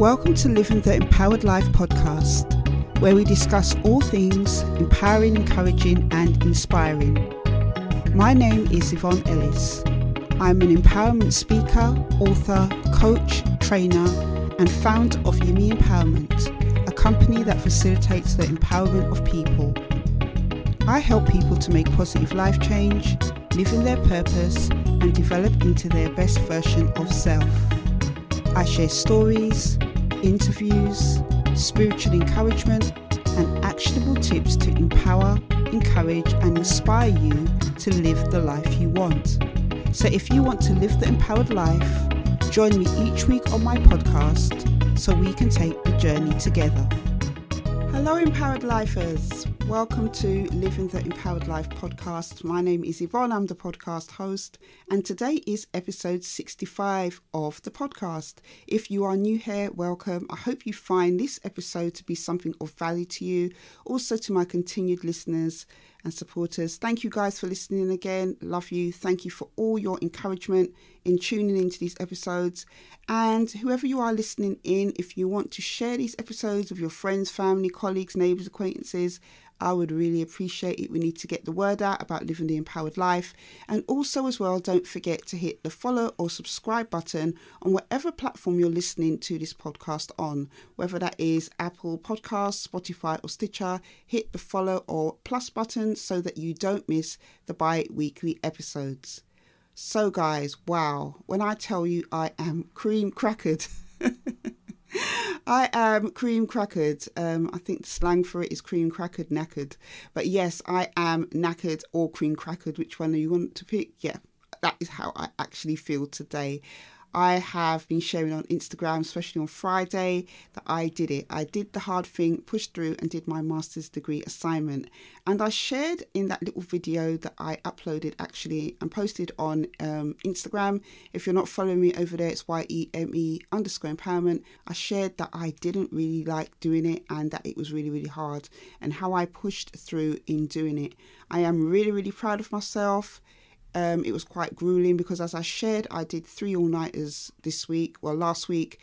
Welcome to Living the Empowered Life podcast, where we discuss all things empowering, encouraging, and inspiring. My name is Yvonne Ellis. I'm an empowerment speaker, author, coach, trainer, and founder of YEME Empowerment, a company that facilitates the empowerment of people. I help people to make positive life change, live in their purpose, and develop into their best version of self. I share stories, interviews, spiritual encouragement, and actionable tips to empower, encourage, and inspire you to live the life you want. So, if you want to live the empowered life, join me each week on my podcast so we can take the journey together. Hello, empowered lifers. Welcome to Living the Empowered Life podcast. My name is Yvonne, I'm the podcast host, and today is episode 65 of the podcast. If you are new here, welcome. I hope you find this episode to be something of value to you, also to my continued listeners and supporters. Thank you guys for listening again. Love you. Thank you for all your encouragement in tuning into these episodes. And whoever you are listening in, if you want to share these episodes with your friends, family, colleagues, neighbors, acquaintances, I would really appreciate it. We need to get the word out about living the empowered life. And also, as well, don't forget to hit the follow or subscribe button on whatever platform you're listening to this podcast on, whether that is Apple Podcasts, Spotify, or Stitcher. Hit the follow or plus button so that you don't miss the bi weekly episodes. So, guys, wow, when I tell you I am cream crackered. I am cream crackered. Um, I think the slang for it is cream crackered knackered. But yes, I am knackered or cream crackered. Which one do you want to pick? Yeah, that is how I actually feel today. I have been sharing on Instagram, especially on Friday, that I did it. I did the hard thing, pushed through, and did my master's degree assignment. And I shared in that little video that I uploaded actually and posted on um, Instagram. If you're not following me over there, it's Y E M E underscore empowerment. I shared that I didn't really like doing it and that it was really, really hard and how I pushed through in doing it. I am really, really proud of myself. Um, it was quite grueling because, as I shared, I did three all nighters this week, well, last week.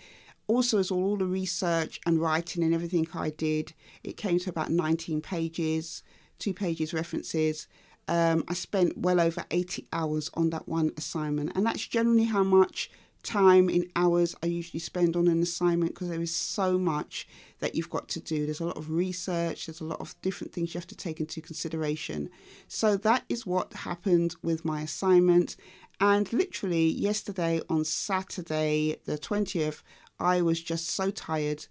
Also, as all, all the research and writing and everything I did, it came to about 19 pages, two pages references. Um, I spent well over 80 hours on that one assignment, and that's generally how much time in hours I usually spend on an assignment because there is so much that you've got to do. There's a lot of research, there's a lot of different things you have to take into consideration. So that is what happened with my assignment. And literally, yesterday on Saturday, the 20th, I was just so tired.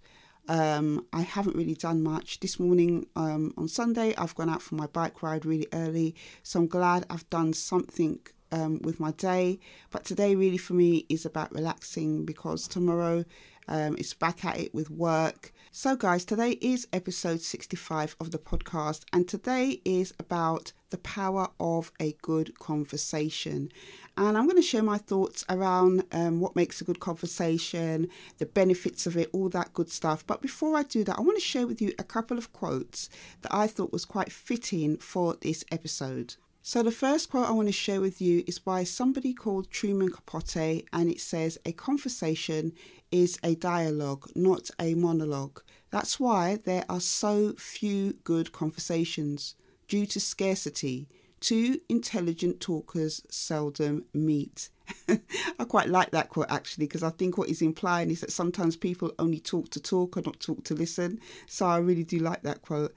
Um, I haven't really done much. This morning um, on Sunday, I've gone out for my bike ride really early. So I'm glad I've done something um, with my day. But today, really, for me, is about relaxing because tomorrow um, it's back at it with work. So, guys, today is episode 65 of the podcast, and today is about the power of a good conversation. And I'm going to share my thoughts around um, what makes a good conversation, the benefits of it, all that good stuff. But before I do that, I want to share with you a couple of quotes that I thought was quite fitting for this episode. So, the first quote I want to share with you is by somebody called Truman Capote, and it says, A conversation is a dialogue, not a monologue. That's why there are so few good conversations, due to scarcity. Two intelligent talkers seldom meet. I quite like that quote actually because I think what he's implying is that sometimes people only talk to talk or not talk to listen. So I really do like that quote.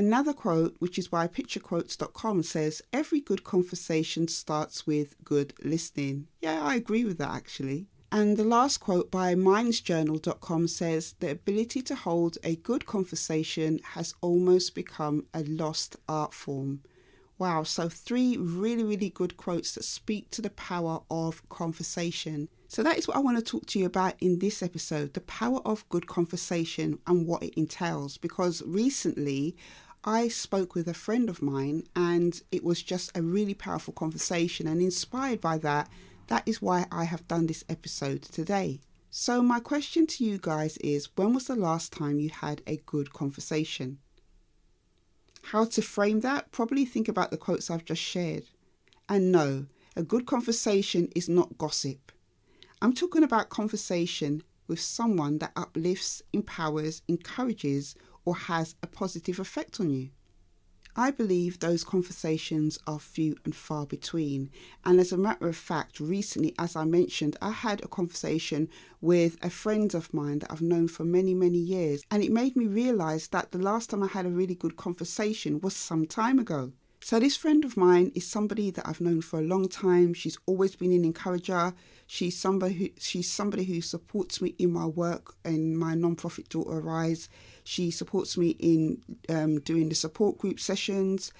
Another quote, which is by picturequotes.com, says, Every good conversation starts with good listening. Yeah, I agree with that actually. And the last quote by mindsjournal.com says, The ability to hold a good conversation has almost become a lost art form. Wow, so three really, really good quotes that speak to the power of conversation. So, that is what I want to talk to you about in this episode the power of good conversation and what it entails. Because recently I spoke with a friend of mine and it was just a really powerful conversation. And inspired by that, that is why I have done this episode today. So, my question to you guys is when was the last time you had a good conversation? How to frame that? Probably think about the quotes I've just shared. And no, a good conversation is not gossip. I'm talking about conversation with someone that uplifts, empowers, encourages, or has a positive effect on you? I believe those conversations are few and far between. And as a matter of fact, recently, as I mentioned, I had a conversation with a friend of mine that I've known for many, many years. And it made me realize that the last time I had a really good conversation was some time ago. So this friend of mine is somebody that I've known for a long time. She's always been an encourager. She's somebody who she's somebody who supports me in my work and my non-profit daughter Arise. She supports me in um, doing the support group sessions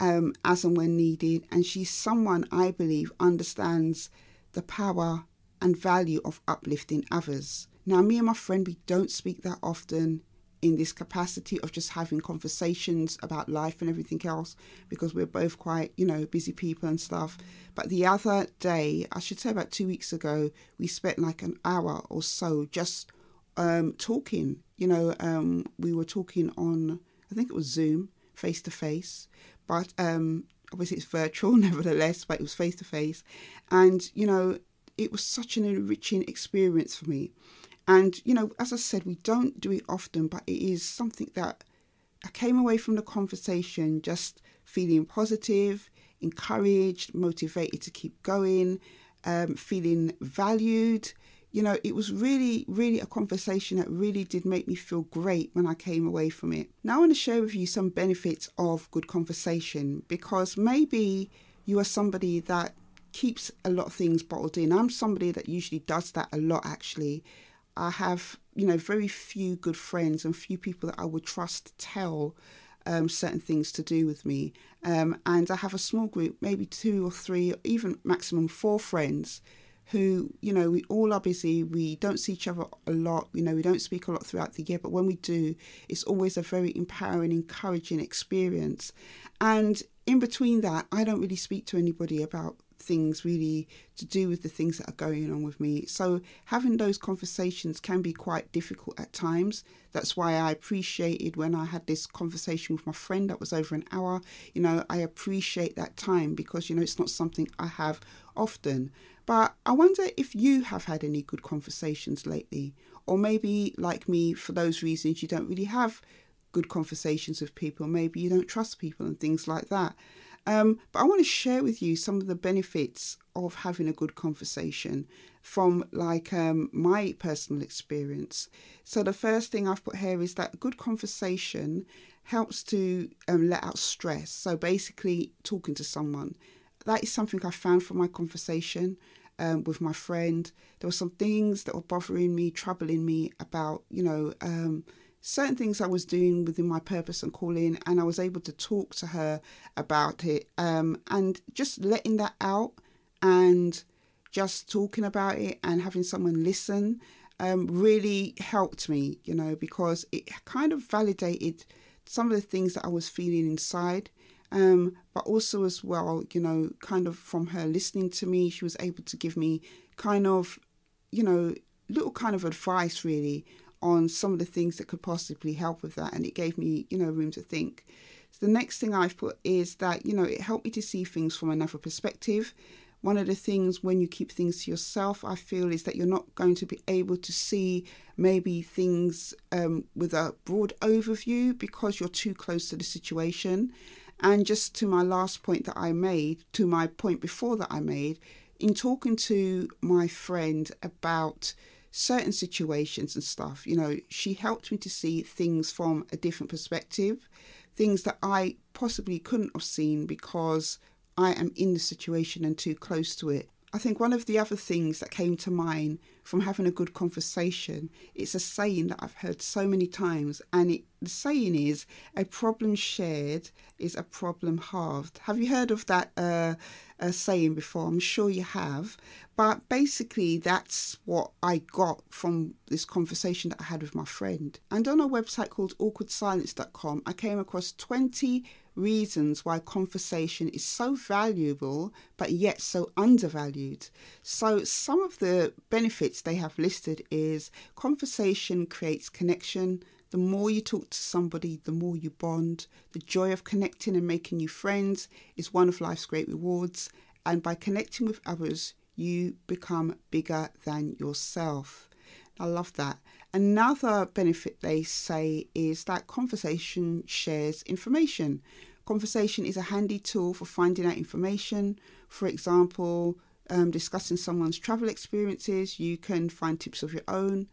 um, as and when needed, and she's someone I believe understands the power and value of uplifting others. Now, me and my friend, we don't speak that often in this capacity of just having conversations about life and everything else because we're both quite, you know, busy people and stuff. But the other day, I should say about two weeks ago, we spent like an hour or so just um, talking. You know, um, we were talking on, I think it was Zoom, face to face, but um, obviously it's virtual nevertheless, but it was face to face. And, you know, it was such an enriching experience for me. And, you know, as I said, we don't do it often, but it is something that I came away from the conversation just feeling positive, encouraged, motivated to keep going, um, feeling valued. You know, it was really, really a conversation that really did make me feel great when I came away from it. Now, I want to share with you some benefits of good conversation because maybe you are somebody that keeps a lot of things bottled in. I'm somebody that usually does that a lot, actually. I have, you know, very few good friends and few people that I would trust to tell um, certain things to do with me. Um, and I have a small group, maybe two or three, or even maximum four friends who, you know, we all are busy. We don't see each other a lot. You know, we don't speak a lot throughout the year, but when we do, it's always a very empowering, encouraging experience. And in between that, I don't really speak to anybody about things really to do with the things that are going on with me. So having those conversations can be quite difficult at times. That's why I appreciated when I had this conversation with my friend that was over an hour. You know, I appreciate that time because, you know, it's not something I have often. But I wonder if you have had any good conversations lately, or maybe like me, for those reasons, you don't really have good conversations with people. Maybe you don't trust people and things like that. Um, but I want to share with you some of the benefits of having a good conversation from like um, my personal experience. So the first thing I've put here is that good conversation helps to um, let out stress. So basically, talking to someone. That is something I found from my conversation um, with my friend. There were some things that were bothering me, troubling me about, you know, um, certain things I was doing within my purpose and calling, and I was able to talk to her about it um, and just letting that out and just talking about it and having someone listen um, really helped me, you know, because it kind of validated some of the things that I was feeling inside. Um, but also, as well, you know, kind of from her listening to me, she was able to give me kind of, you know, little kind of advice really on some of the things that could possibly help with that. And it gave me, you know, room to think. So the next thing I've put is that, you know, it helped me to see things from another perspective. One of the things when you keep things to yourself, I feel, is that you're not going to be able to see maybe things um, with a broad overview because you're too close to the situation. And just to my last point that I made, to my point before that I made, in talking to my friend about certain situations and stuff, you know, she helped me to see things from a different perspective, things that I possibly couldn't have seen because I am in the situation and too close to it. I think one of the other things that came to mind from having a good conversation, it's a saying that I've heard so many times, and it, the saying is, "A problem shared is a problem halved." Have you heard of that uh, uh, saying before? I'm sure you have. But basically, that's what I got from this conversation that I had with my friend. And on a website called awkwardsilence.com, I came across 20 reasons why conversation is so valuable but yet so undervalued. So some of the benefits they have listed is conversation creates connection. The more you talk to somebody, the more you bond. The joy of connecting and making new friends is one of life's great rewards. And by connecting with others, you become bigger than yourself. I love that. Another benefit they say is that conversation shares information. Conversation is a handy tool for finding out information. For example, um, discussing someone's travel experiences, you can find tips of your own.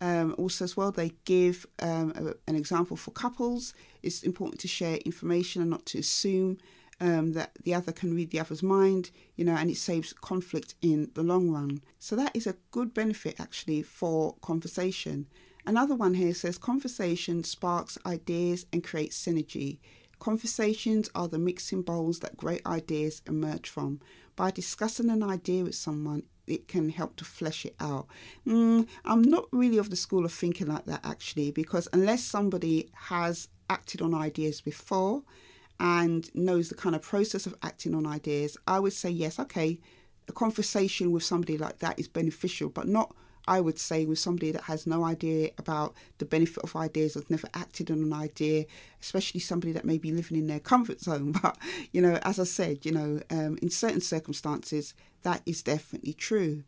Um, also, as well, they give um, a, an example for couples. It's important to share information and not to assume um, that the other can read the other's mind, you know, and it saves conflict in the long run. So, that is a good benefit actually for conversation. Another one here says conversation sparks ideas and creates synergy. Conversations are the mixing bowls that great ideas emerge from. By discussing an idea with someone, it can help to flesh it out. Mm, I'm not really of the school of thinking like that actually, because unless somebody has acted on ideas before and knows the kind of process of acting on ideas, I would say yes, okay, a conversation with somebody like that is beneficial, but not I would say with somebody that has no idea about the benefit of ideas, has never acted on an idea, especially somebody that may be living in their comfort zone. But, you know, as I said, you know, um, in certain circumstances, that is definitely true.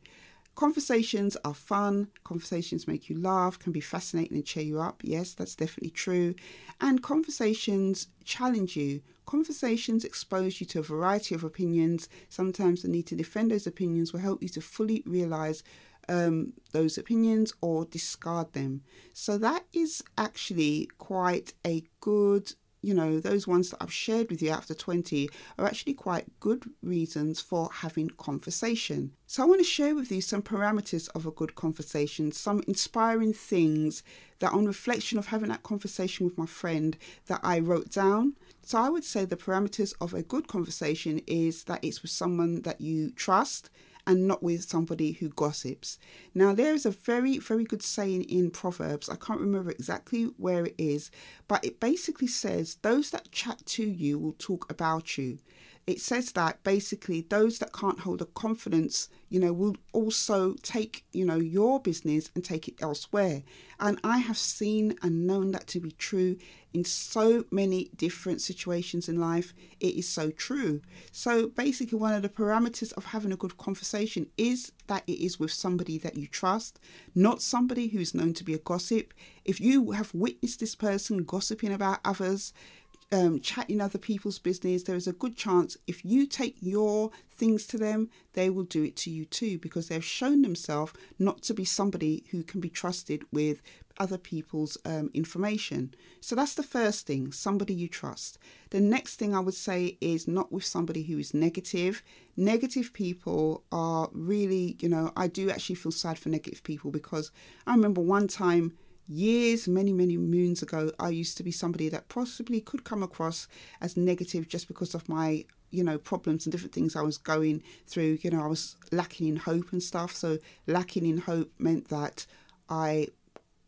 Conversations are fun, conversations make you laugh, can be fascinating and cheer you up. Yes, that's definitely true. And conversations challenge you. Conversations expose you to a variety of opinions. Sometimes the need to defend those opinions will help you to fully realize um, those opinions or discard them. So that is actually quite a good you know, those ones that I've shared with you after 20 are actually quite good reasons for having conversation. So, I want to share with you some parameters of a good conversation, some inspiring things that, on reflection of having that conversation with my friend, that I wrote down. So, I would say the parameters of a good conversation is that it's with someone that you trust and not with somebody who gossips. Now, there is a very, very good saying in Proverbs. I can't remember exactly where it is, but it basically says, Those that chat to you will talk about you it says that basically those that can't hold a confidence, you know, will also take, you know, your business and take it elsewhere. And I have seen and known that to be true in so many different situations in life. It is so true. So basically, one of the parameters of having a good conversation is that it is with somebody that you trust, not somebody who's known to be a gossip. If you have witnessed this person gossiping about others, um, chatting other people's business, there is a good chance if you take your things to them, they will do it to you too because they've shown themselves not to be somebody who can be trusted with other people's um, information. So that's the first thing somebody you trust. The next thing I would say is not with somebody who is negative. Negative people are really, you know, I do actually feel sad for negative people because I remember one time years, many, many moons ago, I used to be somebody that possibly could come across as negative just because of my, you know, problems and different things I was going through. You know, I was lacking in hope and stuff. So, lacking in hope meant that I,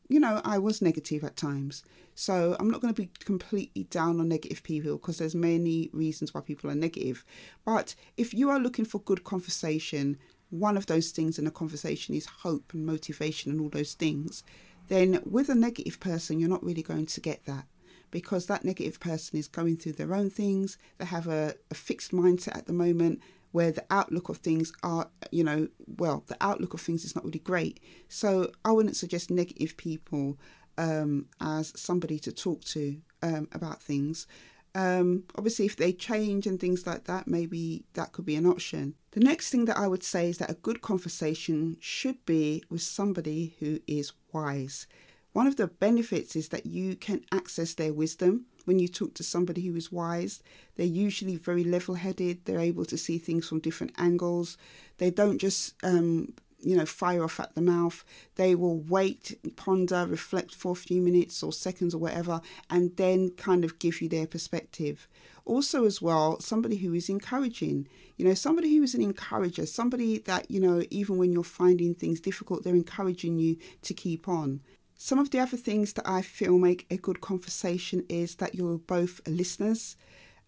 you know, I was negative at times. So, I'm not going to be completely down on negative people because there's many reasons why people are negative. But if you are looking for good conversation, one of those things in a conversation is hope and motivation and all those things then with a negative person, you're not really going to get that because that negative person is going through their own things. They have a, a fixed mindset at the moment where the outlook of things are, you know, well, the outlook of things is not really great. So I wouldn't suggest negative people um, as somebody to talk to um, about things. Um, obviously, if they change and things like that, maybe that could be an option. The next thing that I would say is that a good conversation should be with somebody who is wise. One of the benefits is that you can access their wisdom when you talk to somebody who is wise. They're usually very level headed, they're able to see things from different angles. They don't just um, you know, fire off at the mouth. They will wait, ponder, reflect for a few minutes or seconds or whatever, and then kind of give you their perspective. Also, as well, somebody who is encouraging, you know, somebody who is an encourager, somebody that, you know, even when you're finding things difficult, they're encouraging you to keep on. Some of the other things that I feel make a good conversation is that you're both listeners.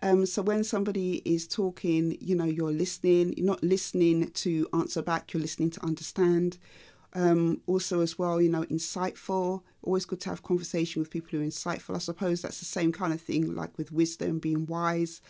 Um, so when somebody is talking, you know, you're listening, you're not listening to answer back, you're listening to understand. Um, also, as well, you know, insightful. Always good to have conversation with people who are insightful. I suppose that's the same kind of thing, like with wisdom, being wise.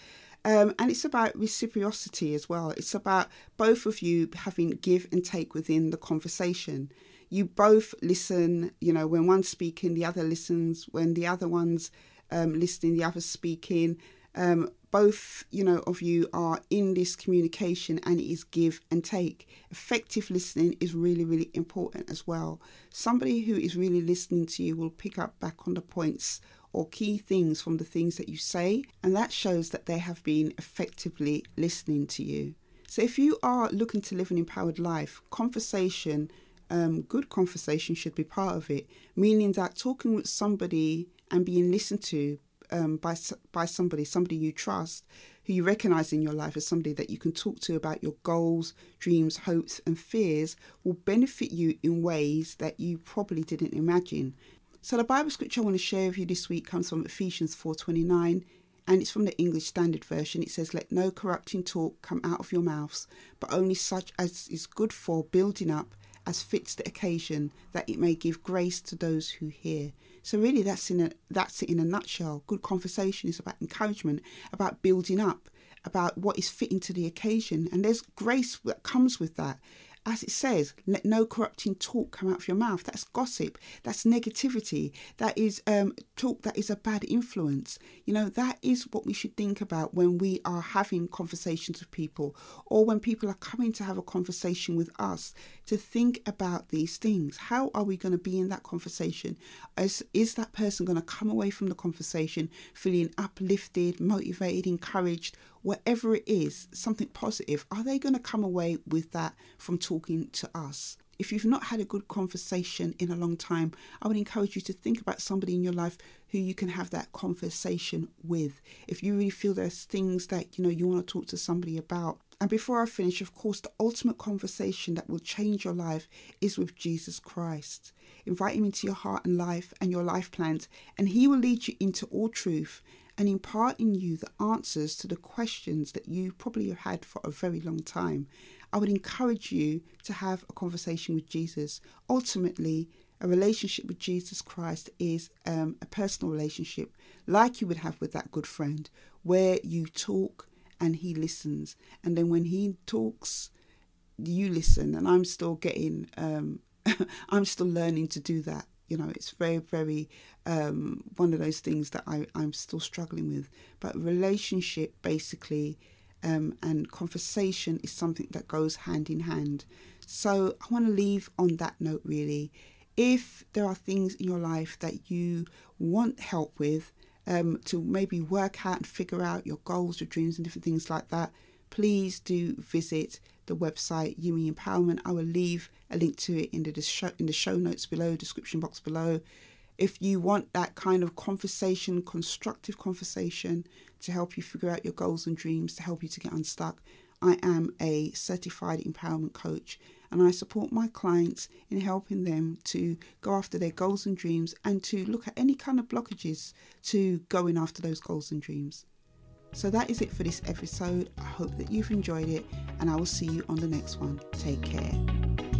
Um, and it's about reciprocity as well. It's about both of you having give and take within the conversation. you both listen, you know, when one's speaking, the other listens, when the other one's um, listening, the other's speaking. Um, both, you know, of you are in this communication and it is give and take. Effective listening is really, really important as well. Somebody who is really listening to you will pick up back on the points or key things from the things that you say, and that shows that they have been effectively listening to you. So, if you are looking to live an empowered life, conversation, um, good conversation should be part of it, meaning that talking with somebody and being listened to um, by by somebody, somebody you trust, who you recognize in your life as somebody that you can talk to about your goals, dreams, hopes, and fears, will benefit you in ways that you probably didn't imagine. So the Bible scripture I want to share with you this week comes from Ephesians 4:29 and it's from the English Standard Version. It says, Let no corrupting talk come out of your mouths, but only such as is good for building up as fits the occasion, that it may give grace to those who hear. So really that's in a that's it in a nutshell. Good conversation is about encouragement, about building up, about what is fitting to the occasion. And there's grace that comes with that as it says, let no corrupting talk come out of your mouth. That's gossip. That's negativity. That is um, talk that is a bad influence. You know, that is what we should think about when we are having conversations with people or when people are coming to have a conversation with us to think about these things. How are we going to be in that conversation? Is, is that person going to come away from the conversation feeling uplifted, motivated, encouraged, whatever it is, something positive, are they going to come away with that from talking to us? If you've not had a good conversation in a long time, I would encourage you to think about somebody in your life who you can have that conversation with. If you really feel there's things that you know you want to talk to somebody about. And before I finish, of course, the ultimate conversation that will change your life is with Jesus Christ. Invite him into your heart and life and your life plans, and he will lead you into all truth and impart in you the answers to the questions that you probably have had for a very long time. I would encourage you to have a conversation with Jesus. Ultimately, a relationship with Jesus Christ is um, a personal relationship, like you would have with that good friend, where you talk and he listens. And then when he talks, you listen. And I'm still getting, um, I'm still learning to do that. You know, it's very, very um, one of those things that I, I'm still struggling with. But relationship basically um, and conversation is something that goes hand in hand. So I want to leave on that note really. If there are things in your life that you want help with, um, to maybe work out and figure out your goals, your dreams, and different things like that, please do visit the website YEME Empowerment. I will leave a link to it in the show in the show notes below, description box below. If you want that kind of conversation, constructive conversation to help you figure out your goals and dreams, to help you to get unstuck, I am a certified empowerment coach and I support my clients in helping them to go after their goals and dreams and to look at any kind of blockages to going after those goals and dreams. So that is it for this episode. I hope that you've enjoyed it and I will see you on the next one. Take care.